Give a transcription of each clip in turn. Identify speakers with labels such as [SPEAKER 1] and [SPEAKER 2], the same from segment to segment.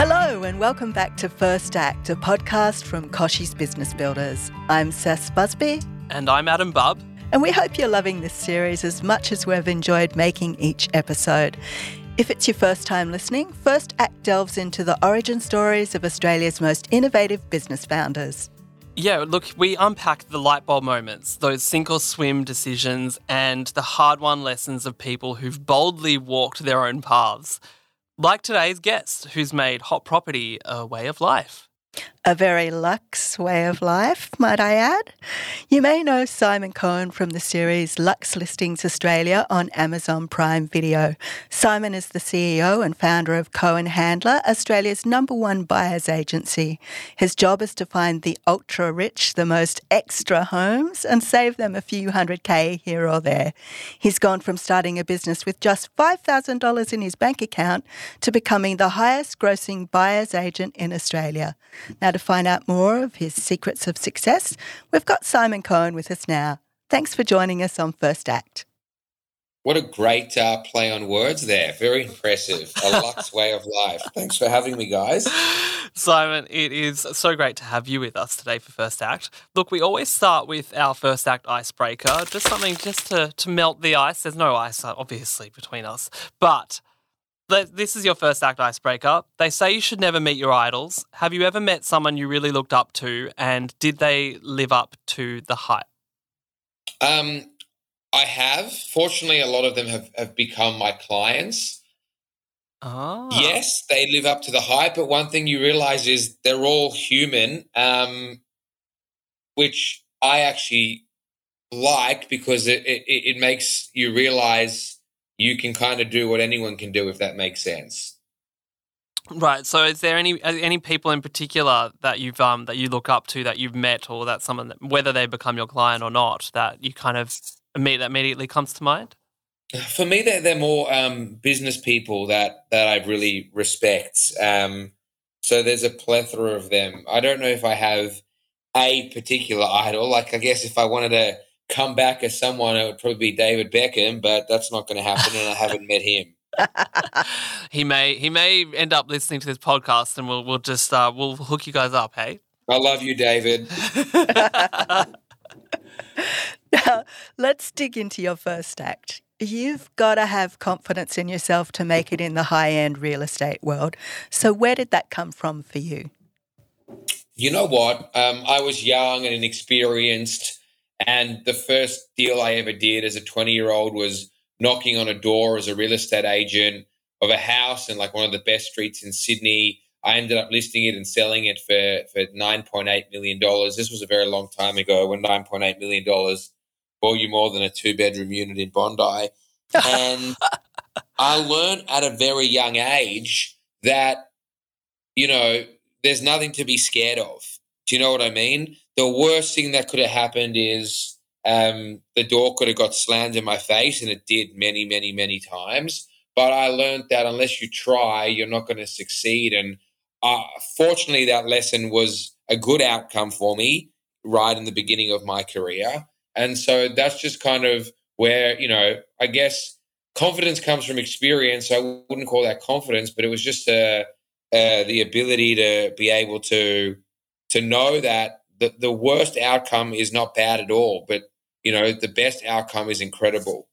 [SPEAKER 1] Hello, and welcome back to First Act, a podcast from Kochie's Business Builders. I'm Sess Busby,
[SPEAKER 2] And I'm Adam Bubb.
[SPEAKER 1] and we hope you're loving this series as much as we've enjoyed making each episode. If it's your first time listening, First Act delves into the origin stories of Australia's most innovative business founders.
[SPEAKER 2] Yeah, look, we unpack the light bulb moments, those sink or swim decisions, and the hard won lessons of people who've boldly walked their own paths. Like today's guest, who's made hot property a way of life.
[SPEAKER 1] A very luxe way of life, might I add. You may know Simon Cohen from the series Luxe Listings Australia on Amazon Prime Video. Simon is the CEO and founder of Cohen Handler, Australia's number one buyer's agency. His job is to find the ultra rich, the most extra homes, and save them a few hundred K here or there. He's gone from starting a business with just $5,000 in his bank account to becoming the highest grossing buyer's agent in Australia. Now, to find out more of his secrets of success, we've got Simon Cohen with us now. Thanks for joining us on First Act.
[SPEAKER 3] What a great uh, play on words there. Very impressive. A luxe way of life. Thanks for having me, guys.
[SPEAKER 2] Simon, it is so great to have you with us today for First Act. Look, we always start with our First Act icebreaker, just something just to, to melt the ice. There's no ice, obviously, between us. But th- this is your First Act icebreaker. They say you should never meet your idols. Have you ever met someone you really looked up to, and did they live up to the hype?
[SPEAKER 3] Um, I have. Fortunately, a lot of them have, have become my clients.
[SPEAKER 2] Oh.
[SPEAKER 3] Yes, they live up to the hype, but one thing you realize is they're all human, um, which I actually like because it, it, it makes you realize you can kind of do what anyone can do, if that makes sense.
[SPEAKER 2] Right. So, is there any any people in particular that you've um that you look up to that you've met, or that someone that, whether they become your client or not, that you kind of imme- that immediately comes to mind?
[SPEAKER 3] For me, they're, they're more um, business people that, that I really respect. Um, so there's a plethora of them. I don't know if I have a particular idol. Like, I guess if I wanted to come back as someone, it would probably be David Beckham, but that's not going to happen, and I haven't met him.
[SPEAKER 2] he may he may end up listening to this podcast, and we'll we'll just uh, we'll hook you guys up. Hey.
[SPEAKER 3] I love you, David.
[SPEAKER 1] Now, let's dig into your first act. You've got to have confidence in yourself to make it in the high end real estate world. So, where did that come from for you?
[SPEAKER 3] You know what? Um, I was young and inexperienced, and the first deal I ever did as a 20 year old was knocking on a door as a real estate agent of a house in like one of the best streets in Sydney. I ended up listing it and selling it for, for $9.8 million. This was a very long time ago when $9.8 million bought you more than a two bedroom unit in Bondi. And I learned at a very young age that, you know, there's nothing to be scared of. Do you know what I mean? The worst thing that could have happened is um, the door could have got slammed in my face, and it did many, many, many times. But I learned that unless you try, you're not going to succeed. And uh, fortunately, that lesson was a good outcome for me right in the beginning of my career. And so that's just kind of where, you know, I guess confidence comes from experience. I wouldn't call that confidence, but it was just uh, uh, the ability to be able to to know that the, the worst outcome is not bad at all, but you know the best outcome is incredible.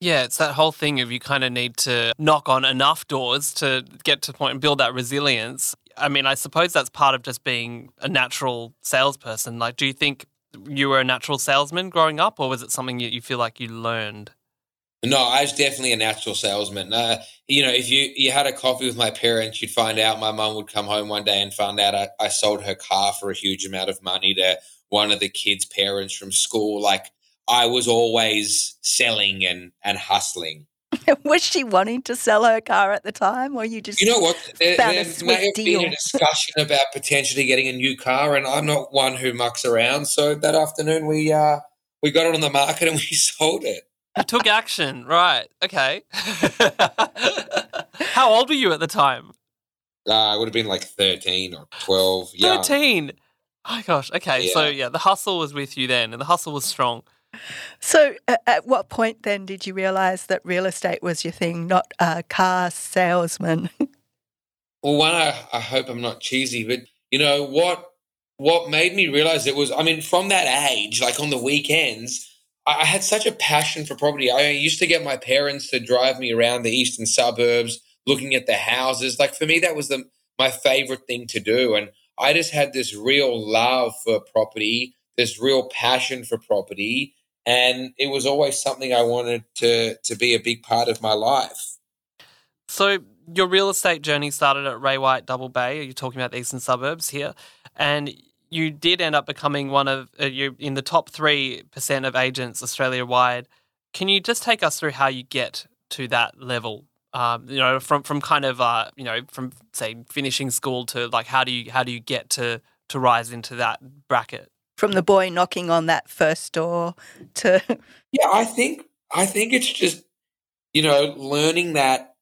[SPEAKER 2] Yeah, it's that whole thing of you kind of need to knock on enough doors to get to the point and build that resilience. I mean, I suppose that's part of just being a natural salesperson. Like, do you think you were a natural salesman growing up, or was it something that you feel like you learned?
[SPEAKER 3] No, I was definitely a natural salesman. Uh, you know, if you you had a coffee with my parents, you'd find out my mum would come home one day and find out I, I sold her car for a huge amount of money to one of the kids' parents from school. Like I was always selling and, and hustling.
[SPEAKER 1] was she wanting to sell her car at the time, or you just
[SPEAKER 3] You know what? There, there may have
[SPEAKER 1] deal?
[SPEAKER 3] been a discussion about potentially getting a new car, and I'm not one who mucks around. So that afternoon, we uh, we got it on the market and we sold it.
[SPEAKER 2] You took action, right? Okay. How old were you at the time?
[SPEAKER 3] Uh, I would have been like 13 or 12. Yeah.
[SPEAKER 2] Thirteen. Oh gosh. Okay, so
[SPEAKER 3] Yeah.
[SPEAKER 2] yeah, the hustle was with you then, and the hustle was strong.
[SPEAKER 1] So, a- at what point then did you realize that real estate was your thing, not a car salesman?
[SPEAKER 3] Well, one, I, I hope I'm not cheesy, but you know what? What made me realize it was, I mean, from that age, like on the weekends, I, had such a passion for property. I used to get my parents to drive me around the eastern suburbs, looking at the houses. Like for me, that was the my favorite thing to do, and I just had this real love for property, this real passion for property, and it was always something I wanted to to be a big part of my life.
[SPEAKER 2] So your real estate journey started at Ray White Double Bay. You're talking about the eastern suburbs here, and you did end up becoming one of uh, you in the top three percent of agents Australia wide. Can you just take us through how you get to that level? Um, you know, from from kind of uh, you know from say finishing school to like how do you how do you get to to rise into that bracket?
[SPEAKER 1] From the boy knocking on that first door to
[SPEAKER 3] Yeah, I think I think it's just you know learning that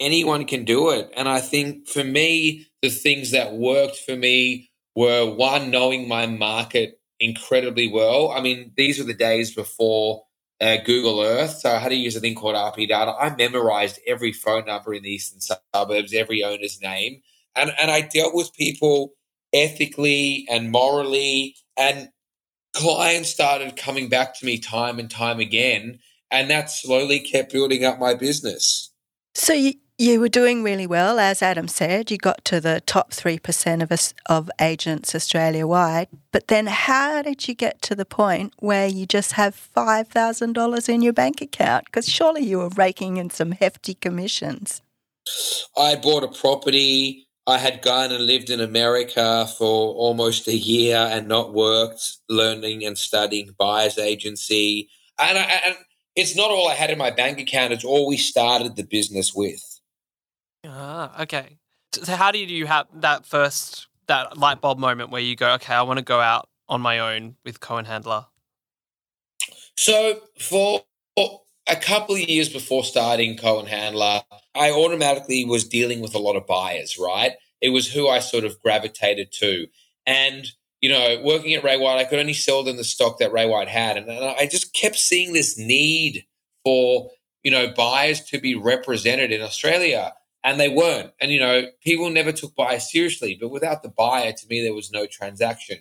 [SPEAKER 3] anyone can do it, and I think for me the things that worked for me were one knowing my market incredibly well. I mean, these were the days before uh, Google Earth, so I had to use a thing called RP data. I memorized every phone number in the eastern suburbs, every owner's name, and and I dealt with people ethically and morally and clients started coming back to me time and time again and that slowly kept building up my business
[SPEAKER 1] So you, you were doing really well, as Adam said. You got to the top 3% of, of agents Australia wide. But then how did you get to the point where you just have $5,000 in your bank account? Because surely you were raking in some hefty commissions.
[SPEAKER 3] i bought a property i had gone and lived in america for almost a year and not worked learning and studying buyers agency and, I, and it's not all i had in my bank account it's all we started the business with
[SPEAKER 2] Ah, okay. So how do you have that first that light bulb moment where you go, okay, I want to go out on my own with Cohen Handler?
[SPEAKER 3] So for a couple of years before starting Cohen Handler, I automatically was dealing with a lot of buyers, right? It was who I sort of gravitated to. And, you know, working at Ray White, I could only sell them the stock that Ray White had. And, and I just kept seeing this need for, you know, buyers to be represented in Australia. And they weren't. And, you know, people never took buyers seriously. But without the buyer, to me, there was no transaction.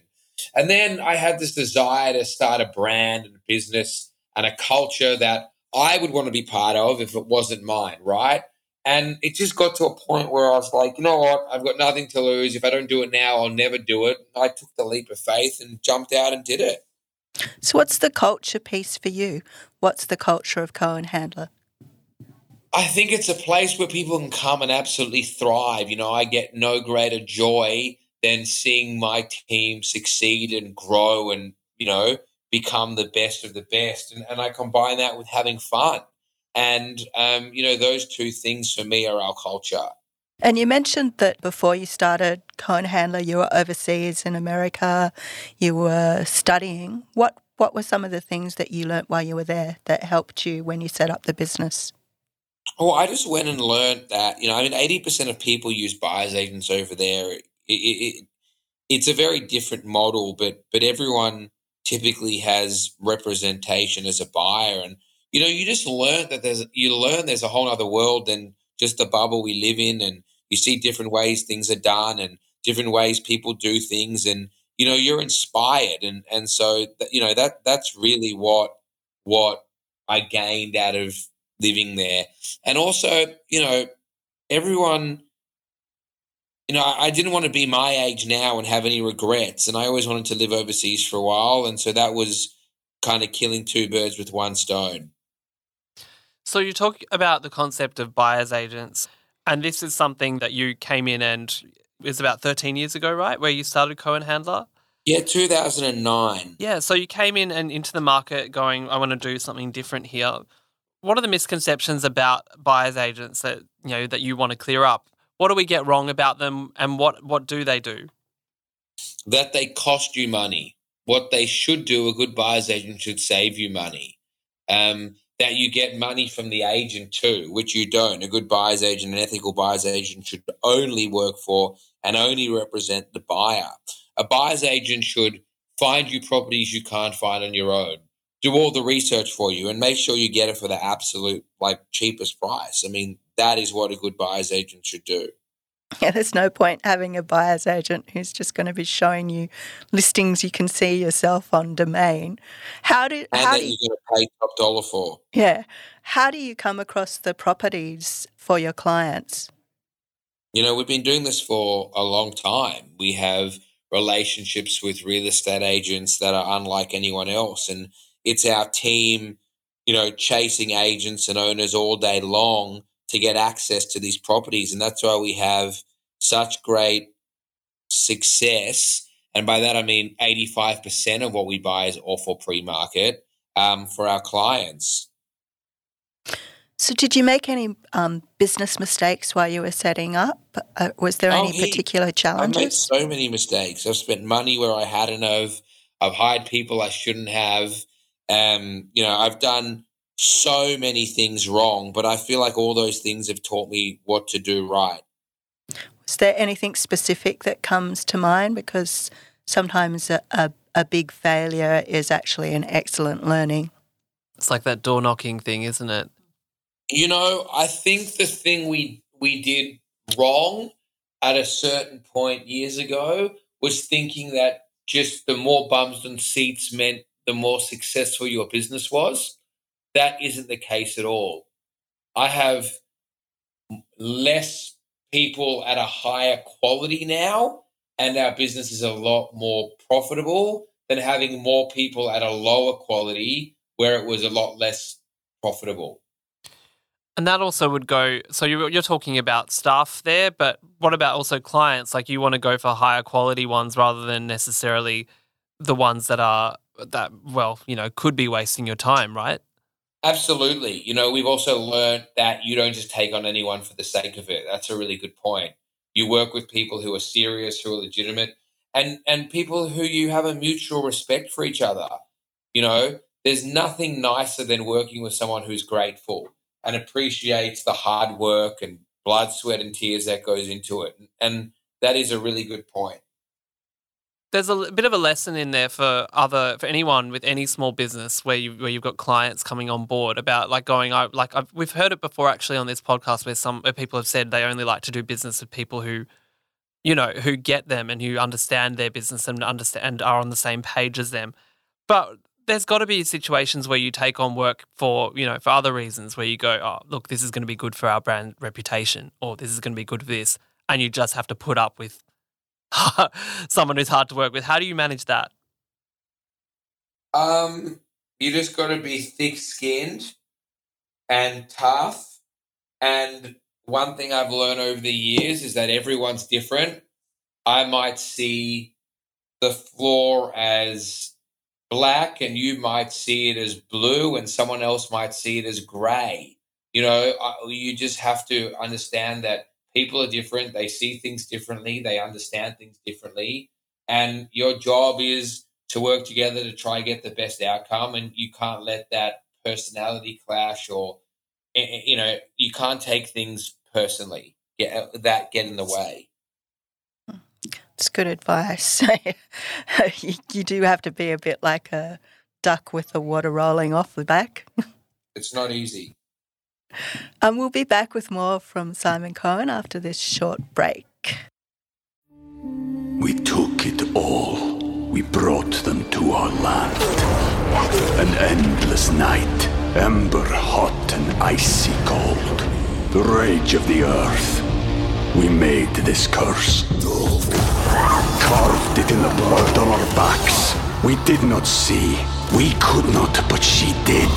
[SPEAKER 3] And then I had this desire to start a brand and a business and a culture that I would want to be part of if it wasn't mine, right? And it just got to a point where I was like, you know what? I've got nothing to lose. If I don't do it now, I'll never do it. I took the leap of faith and jumped out and did it.
[SPEAKER 1] So, what's the culture piece for you? What's the culture of Cohen Handler?
[SPEAKER 3] I think it's a place where people can come and absolutely thrive. You know, I get no greater joy than seeing my team succeed and grow and, you know, become the best of the best. And, and I combine that with having fun. And, um, you know, those two things for me are our culture.
[SPEAKER 1] And you mentioned that before you started Cohen Handler, you were overseas in America, you were studying. What what were some of the things that you learnt while you were there that helped you when you set up the business?
[SPEAKER 3] Well, I just went and learned that, you know, I mean, 80% of people use buyer's agents over there. It, it, it, it's a very different model, but but everyone typically has representation as a buyer. And, you know, you just learn that there's, you learn there's a whole other world than just the bubble we live in. And you see different ways things are done and different ways people do things. And, you know, you're inspired. And, and so, you know, that, that's really what, what I gained out of living there. And also, you know, everyone, you know, I didn't want to be my age now and have any regrets. And I always wanted to live overseas for a while. And so that was kind of killing two birds with one stone.
[SPEAKER 2] So you talk about the concept of buyer's agents, and this is something that you came in and it was about 13 years ago, right? Where you started Cohen Handler.
[SPEAKER 3] Yeah, 2009.
[SPEAKER 2] Yeah, so you came in and into the market going, I want to do something different here. What are the misconceptions about buyers agents that you know that you want to clear up? What do we get wrong about them and what what do they do?
[SPEAKER 3] That they cost you money. What they should do, a good buyer's agent should save you money. Um, that you get money from the agent too, which you don't. A good buyer's agent, an ethical buyer's agent should only work for and only represent the buyer. A buyer's agent should find you properties you can't find on your own. Do all the research for you and make sure you get it for the absolute like cheapest price. I mean, that is what a good buyer's agent should do.
[SPEAKER 1] Yeah, there's no point having a buyer's agent who's just going to be showing you listings you can see yourself on domain. How do
[SPEAKER 3] and
[SPEAKER 1] how
[SPEAKER 3] that
[SPEAKER 1] do you,
[SPEAKER 3] you're going to pay top dollar for.
[SPEAKER 1] yeah? How do you come across the properties for your clients?
[SPEAKER 3] You know, we've been doing this for a long time. We have relationships with real estate agents that are unlike anyone else. And it's our team, you know, chasing agents and owners all day long to get access to these properties. And that's why we have such great success. And by that, I mean 85% of what we buy is all for pre market um, for our clients.
[SPEAKER 1] So, did you make any um, business mistakes while you were setting up? Uh, was there
[SPEAKER 3] Oh,
[SPEAKER 1] any
[SPEAKER 3] he-
[SPEAKER 1] particular challenges?
[SPEAKER 3] I've made so many mistakes. I've spent money where I hadn't have. I've hired people I shouldn't have. Um, you know, I've done so many things wrong, but I feel like all those things have taught me what to do right.
[SPEAKER 1] Is there anything specific that comes to mind? Because sometimes a, a, a big failure is actually an excellent learning.
[SPEAKER 2] It's like that door knocking thing, isn't it?
[SPEAKER 3] You know, I think the thing we we did wrong at a certain point years ago was thinking that just the more bums and seats meant the more successful your business was. That isn't the case at all. I have less people at a higher quality now, and our business is a lot more profitable than having more people at a lower quality where it was a lot less profitable.
[SPEAKER 2] And that also would go. So you're, you're talking about staff there, but what about also clients? Like you want to go for higher quality ones rather than necessarily the ones that are that well, you know, could be wasting your time, right?
[SPEAKER 3] Absolutely. You know, we've also learned that you don't just take on anyone for the sake of it. That's a really good point. You work with people who are serious, who are legitimate, and and people who you have a mutual respect for each other. You know, there's nothing nicer than working with someone who's grateful and appreciates the hard work and blood, sweat, and tears that goes into it. And that is a really good point.
[SPEAKER 2] There's a bit of a lesson in there for other for anyone with any small business where you where you've got clients coming on board about like going I like I've, we've heard it before actually on this podcast where some where people have said they only like to do business with people who you know who get them and who understand their business and understand and are on the same page as them. But there's got to be situations where you take on work for you know for other reasons where you go oh look this is going to be good for our brand reputation or this is going to be good for this and you just have to put up with someone who's hard to work with. How do you manage that?
[SPEAKER 3] Um, you just got to be thick skinned and tough. And one thing I've learned over the years is that everyone's different. I might see the floor as black and you might see it as blue and someone else might see it as gray. You know, you just have to understand that people are different. They see things differently. They understand things differently. And your job is to work together to try and get the best outcome. And you can't let that personality clash or, eh, eh, you know, you can't take things personally. Get, that get in the way.
[SPEAKER 1] It's good advice. you, you do have to be a bit like a duck with the water rolling off the back.
[SPEAKER 3] It's not easy.
[SPEAKER 1] And we'll be back with more from Simon Cohen after this short break.
[SPEAKER 4] We took it all. We brought them to our land. An endless night, ember hot and icy cold. The rage of the earth. We made this curse. Carved it in the blood on our backs. We did not see. We could not, but she did.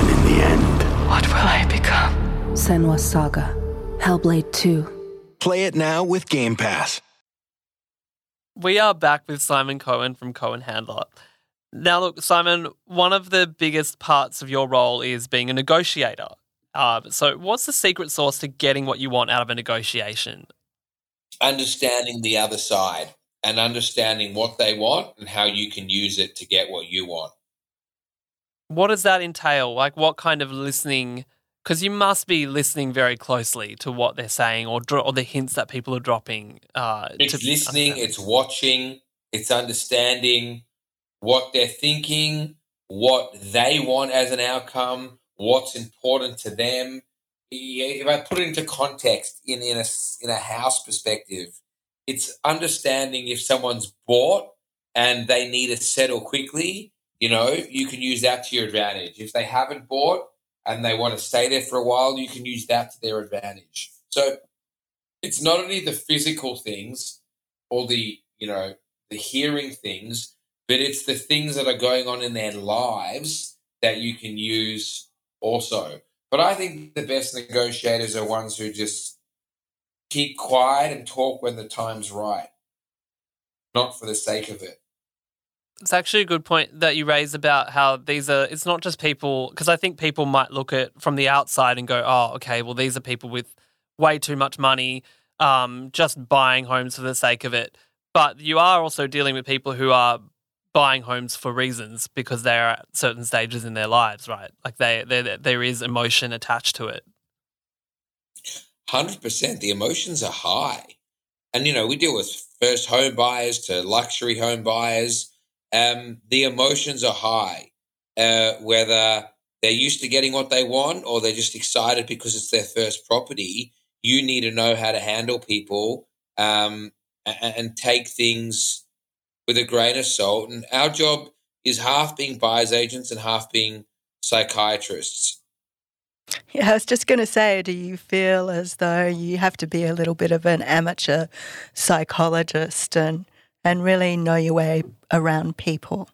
[SPEAKER 4] And in the end,
[SPEAKER 5] What will I become? Senua's Saga. Hellblade 2.
[SPEAKER 6] Play it now with Game Pass.
[SPEAKER 2] We are back with Simon Cohen from Cohen Handler. Now, look, Simon, one of the biggest parts of your role is being a negotiator. Uh, so, what's the secret sauce to getting what you want out of a negotiation?
[SPEAKER 3] Understanding the other side and understanding what they want and how you can use it to get what you want.
[SPEAKER 2] What does that entail? Like, what kind of listening? Because you must be listening very closely to what they're saying or, dro- or the hints that people are dropping. Uh,
[SPEAKER 3] it's listening, it's watching, it's understanding what they're thinking, what they want as an outcome, what's important to them. If I put it into context in, in a in a house perspective, it's understanding if someone's bought and they need to settle quickly. You know, you can use that to your advantage. If they haven't bought and they want to stay there for a while, you can use that to their advantage. So it's not only the physical things or the you know the hearing things, but it's the things that are going on in their lives that you can use also. But I think the best negotiators are ones who just keep quiet and talk when the time's right, not for the sake of it.
[SPEAKER 2] It's actually a good point that you raise about how these are, it's not just people, because I think people might look at from the outside and go, oh, okay, well, these are people with way too much money, um, just buying homes for the sake of it. But you are also dealing with people who are buying homes for reasons because they're at certain stages in their lives, right? Like they, there is emotion attached to it.
[SPEAKER 3] Hundred percent. The emotions are high, and you know we deal with first home buyers to luxury home buyers. Um, the emotions are high, uh, whether they're used to getting what they want or they're just excited because it's their first property. You need to know how to handle people um, and, and take things with a grain of salt. And our job is half being buyers agents and half being psychiatrists.
[SPEAKER 1] Yeah, I was just going to say, do you feel as though you have to be a little bit of an amateur psychologist and and really know your way around people?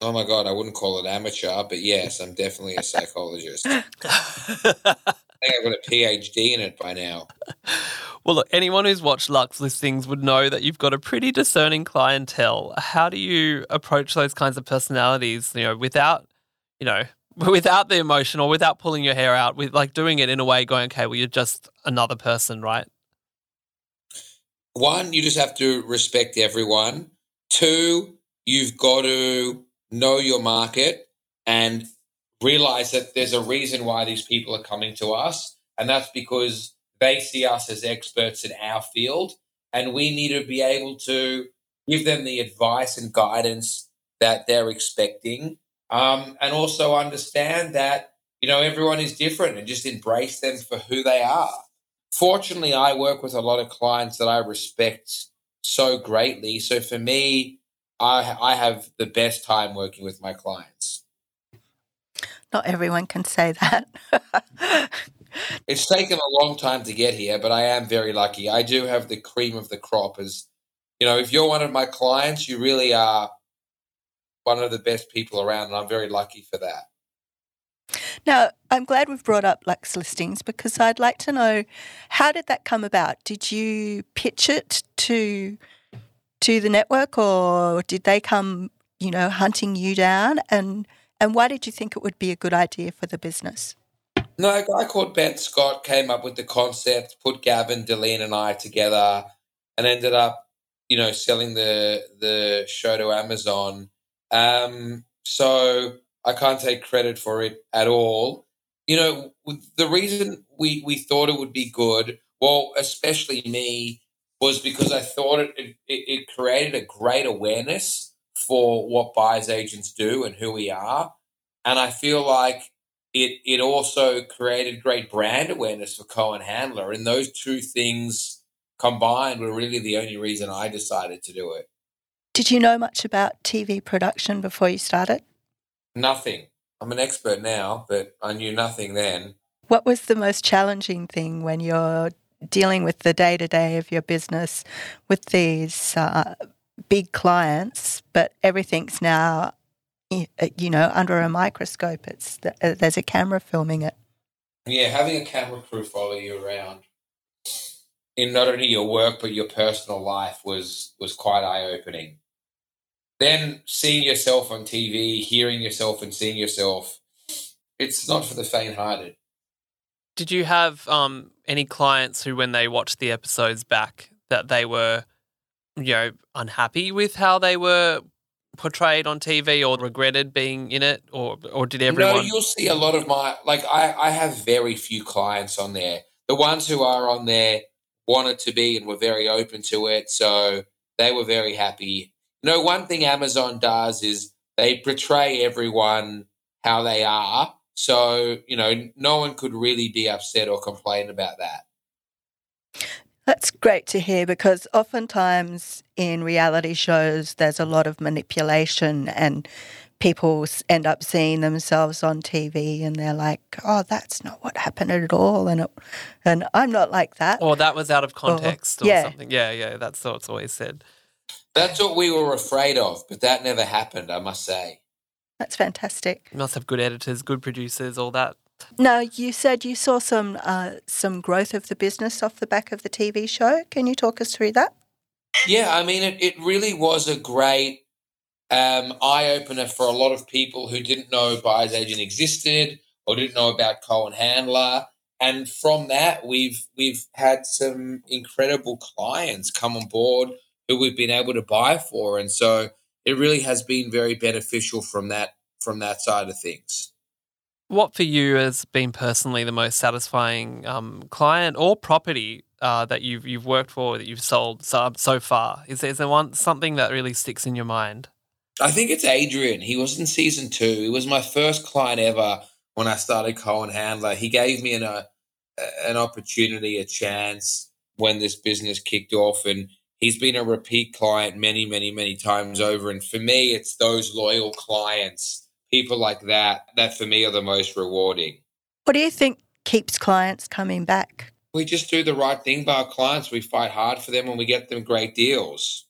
[SPEAKER 3] Oh my god, I wouldn't call it amateur, but yes, I'm definitely a psychologist. I think I've got a PhD in it by now.
[SPEAKER 2] Well, look, anyone who's watched Luxe listings would know that you've got a pretty discerning clientele. How do you approach those kinds of personalities, you know, without, you know, without the emotion or without pulling your hair out, with like doing it in a way going, okay, well, you're just another person, right?
[SPEAKER 3] One, you just have to respect everyone. Two, you've got to know your market and realize that there's a reason why these people are coming to us. And that's because they see us as experts in our field, and we need to be able to give them the advice and guidance that they're expecting, um, and also understand that you know everyone is different and just embrace them for who they are. Fortunately, I work with a lot of clients that I respect so greatly. So for me, I I have the best time working with my clients.
[SPEAKER 1] Not everyone can say that.
[SPEAKER 3] It's taken a long time to get here, but I am very lucky. I do have the cream of the crop. As you know, if you're one of my clients, you really are one of the best people around, and I'm very lucky for that.
[SPEAKER 1] Now, I'm glad we've brought up Luxe listings because I'd like to know how did that come about? Did you pitch it to to the network, or did they come, you know, hunting you down? And and why did you think it would be a good idea for the business?
[SPEAKER 3] No, a guy called Ben Scott came up with the concept, put Gavin, D'Leanne, and I together, and ended up, you know, selling the the show to Amazon. Um, so I can't take credit for it at all. You know, the reason we we thought it would be good, well, especially me, was because I thought it it, it created a great awareness for what buyers agents do and who we are, and I feel like it it also created great brand awareness for Cohen Handler, and those two things combined were really the only reason I decided to do it.
[SPEAKER 1] Did you know much about TV production before you started?
[SPEAKER 3] Nothing. I'm an expert now, but I knew nothing then.
[SPEAKER 1] What was the most challenging thing when you're dealing with the day to day of your business with these uh, big clients, but everything's now uh, you know, under a microscope. It's uh, there's a camera filming it.
[SPEAKER 3] Yeah, having a camera crew follow you around. in not only your work but your personal life was was quite eye opening. Then seeing yourself on TV, hearing yourself, and seeing yourself, it's not for the faint-hearted.
[SPEAKER 2] Did you have um, any clients who, when they watched the episodes back, that they were, you know, unhappy with how they were portrayed on TV or regretted being in it, or or did everyone?
[SPEAKER 3] No, you'll see a lot of my like. I I have very few clients on there. The ones who are on there wanted to be and were very open to it, so they were very happy. You know, one thing Amazon does is they portray everyone how they are, so you know, no one could really be upset or complain about that.
[SPEAKER 1] That's great to hear because oftentimes in reality shows, there's a lot of manipulation and people end up seeing themselves on TV and they're like, "Oh, that's not what happened at all," and it, and I'm not like that.
[SPEAKER 2] Or that was out of context, or,
[SPEAKER 1] yeah.
[SPEAKER 2] something. Yeah, yeah, that's what's always said.
[SPEAKER 3] That's what we were afraid of, but that never happened. I must say.
[SPEAKER 1] That's fantastic.
[SPEAKER 2] You must have good editors, good producers, all that.
[SPEAKER 1] Now, you said you saw some uh, some growth of the business off the back of the TV show. Can you talk us through that?
[SPEAKER 3] Yeah, I mean, it, it really was a great um, eye opener for a lot of people who didn't know Buyer's Agent existed or didn't know about Cohen Handler. And from that, we've we've had some incredible clients come on board who we've been able to buy for, and so it really has been very beneficial from that from that side of things.
[SPEAKER 2] What for you has been personally the most satisfying um, client or property uh, that you've you've worked for that you've sold so, so far? Is there, is there one something that really sticks in your mind?
[SPEAKER 3] I think it's Adrian. He was in season two. He was my first client ever when I started Cohen Handler. He gave me an uh, an opportunity, a chance when this business kicked off, and he's been a repeat client many, many, many times over. And for me, it's those loyal clients, people like that, that for me are the most rewarding.
[SPEAKER 1] What do you think keeps clients coming back?
[SPEAKER 3] We just do the right thing by our clients. We fight hard for them and we get them great deals.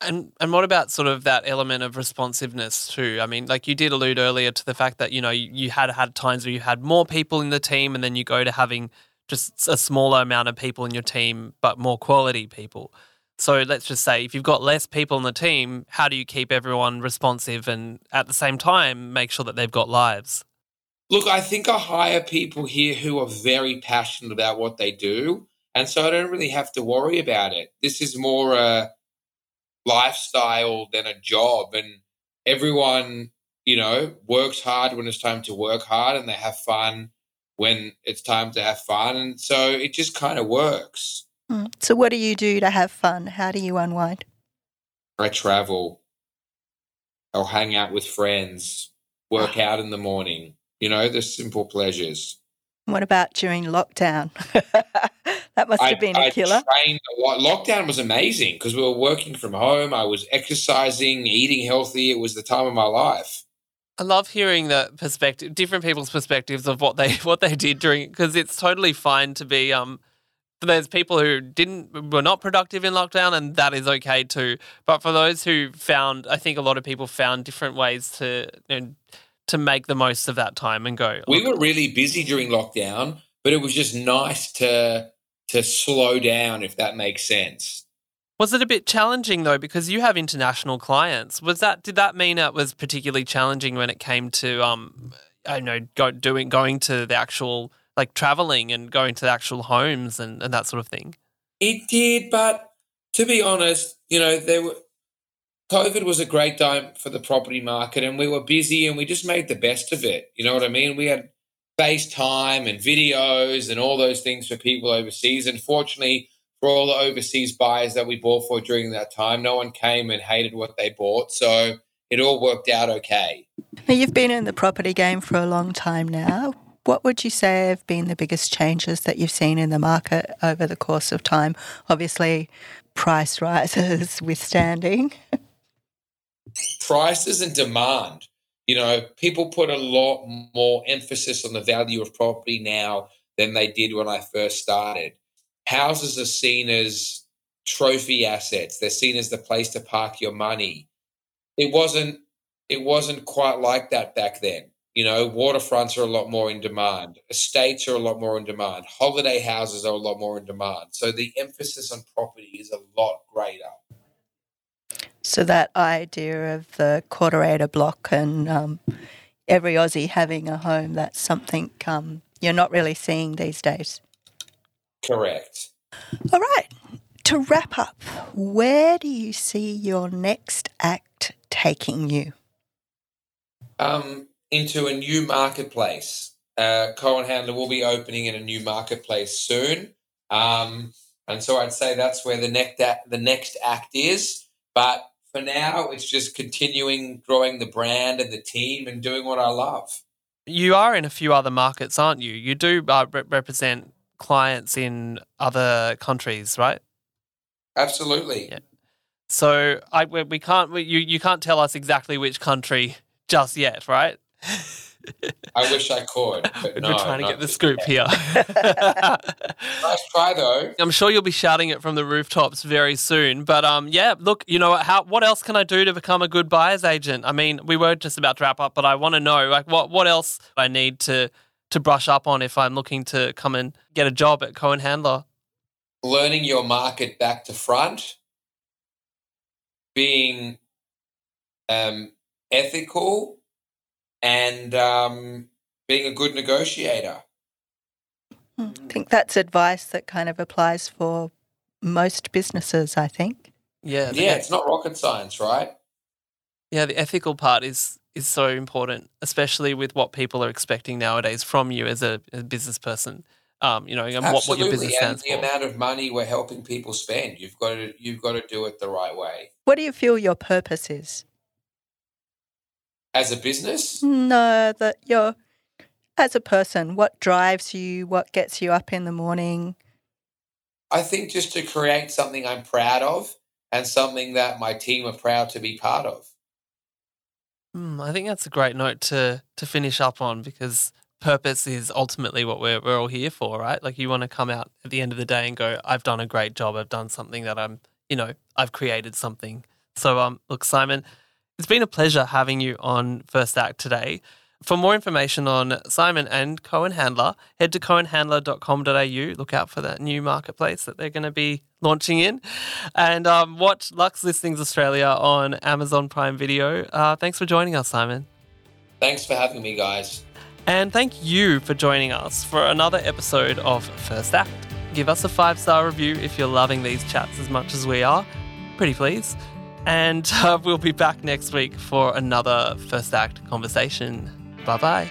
[SPEAKER 2] And and what about sort of that element of responsiveness too? I mean, like you did allude earlier to the fact that you know you, you had had times where you had more people in the team, and then you go to having just a smaller amount of people in your team, but more quality people. So let's just say if you've got less people in the team, how do you keep everyone responsive and at the same time make sure that they've got lives?
[SPEAKER 3] Look, I think I hire people here who are very passionate about what they do. And so I don't really have to worry about it. This is more a lifestyle than a job. And everyone, you know, works hard when it's time to work hard and they have fun when it's time to have fun. And so it just kind of works.
[SPEAKER 1] Hmm. So, what do you do to have fun? How do you unwind?
[SPEAKER 3] I travel. I'll hang out with friends, work out in the morning, you know, the simple pleasures.
[SPEAKER 1] What about during lockdown? that must have been
[SPEAKER 3] I,
[SPEAKER 1] a killer.
[SPEAKER 3] I trained a lot. Lockdown was amazing because we were working from home. I was exercising, eating healthy. It was the time of my life.
[SPEAKER 2] I love hearing the perspective, different people's perspectives of what they what they did during because it's totally fine to be um. There's people who didn't were not productive in lockdown, and that is okay too. But for those who found, I think a lot of people found different ways to you know, to make the most of that time and go.
[SPEAKER 3] We were really busy during lockdown, but it was just nice to to slow down, if that makes sense.
[SPEAKER 2] Was it a bit challenging though, because you have international clients? Was that did that mean it was particularly challenging when it came to um, I don't know, go, doing going to the actual like traveling and going to the actual homes and, and that sort of thing?
[SPEAKER 3] It did, but to be honest, you know, there were COVID was a great time for the property market and we were busy and we just made the best of it. You know what I mean? We had FaceTime and videos and all those things for people overseas. And fortunately, for all the overseas buyers that we bought for during that time, no one came and hated what they bought. So it all worked out okay.
[SPEAKER 1] Now, you've been in the property game for a long time now. What would you say have been the biggest changes that you've seen in the market over the course of time? Obviously, price rises withstanding.
[SPEAKER 3] Prices and demand. You know, people put a lot more emphasis on the value of property now than they did when I first started. Houses are seen as trophy assets. They're seen as the place to park your money. It wasn't it wasn't quite like that back then. You know, waterfronts are a lot more in demand. Estates are a lot more in demand. Holiday houses are a lot more in demand. So the emphasis on property is a lot greater.
[SPEAKER 1] So that idea of the quarter acre block and um, every Aussie having a home, that's something um, you're not really seeing these days.
[SPEAKER 3] Correct.
[SPEAKER 1] All right. To wrap up, where do you see your next act taking you?
[SPEAKER 3] Um, into a new marketplace. Uh, Cohen Handler will be opening in a new marketplace soon. Um, and so I'd say that's where the next act, the next act is. But for now, it's just continuing growing the brand and the team and doing what I love.
[SPEAKER 2] You are in a few other markets, aren't you? You do uh, re- represent clients in other countries, right?
[SPEAKER 3] Absolutely.
[SPEAKER 2] Yeah. So I we can't we, you you can't tell us exactly which country just yet, right?
[SPEAKER 3] I wish I could. But
[SPEAKER 2] We're
[SPEAKER 3] no,
[SPEAKER 2] trying to get the scoop here.
[SPEAKER 3] Nice try though.
[SPEAKER 2] I'm sure you'll be shouting it from the rooftops very soon. But um, yeah, look, you know, how what else can I do to become a good buyer's agent? I mean, we were just about to wrap up, but I want to know like what what else I need to to brush up on if I'm looking to come and get a job at Cohen Handler.
[SPEAKER 3] Learning your market back to front, being um, ethical, and um, being a good negotiator.
[SPEAKER 1] I think that's advice that kind of applies for most businesses, I think.
[SPEAKER 2] Yeah, the
[SPEAKER 3] Yeah, it's not rocket science, right?
[SPEAKER 2] yeah. The ethical part is is so important, especially with what people are expecting nowadays from you as a, a business person. Um, you know, and what, what your
[SPEAKER 3] Absolutely,
[SPEAKER 2] business
[SPEAKER 3] and
[SPEAKER 2] stands
[SPEAKER 3] the
[SPEAKER 2] for.
[SPEAKER 3] amount of money we're helping people spend, you've got to you've got to do it the right way.
[SPEAKER 1] What do you feel your purpose is?
[SPEAKER 3] As a business,
[SPEAKER 1] No, that you're, as a person, what drives you? What gets you up in the morning?
[SPEAKER 3] I think just to create something I'm proud of and something that my team are proud to be part of.
[SPEAKER 2] Hmm, I think that's a great note to to finish up on because purpose is ultimately what we're we're all here for, right? Like you want to come out at the end of the day and go, I've done a great job. I've done something that I'm, you know, I've created something. So um look, Simon, it's been a pleasure having you on First Act today. For more information on Simon and Cohen Handler, head to cohenhandler.com.au. Look out for that new marketplace that they're going to be launching in. And um, watch Luxe Listings Australia on Amazon Prime Video. Uh, thanks for joining us, Simon.
[SPEAKER 3] Thanks for having me, guys.
[SPEAKER 2] And thank you for joining us for another episode of First Act. Give us a five star review if you're loving these chats as much as we are. Pretty please. And uh, we'll be back next week for another First Act conversation. Bye bye.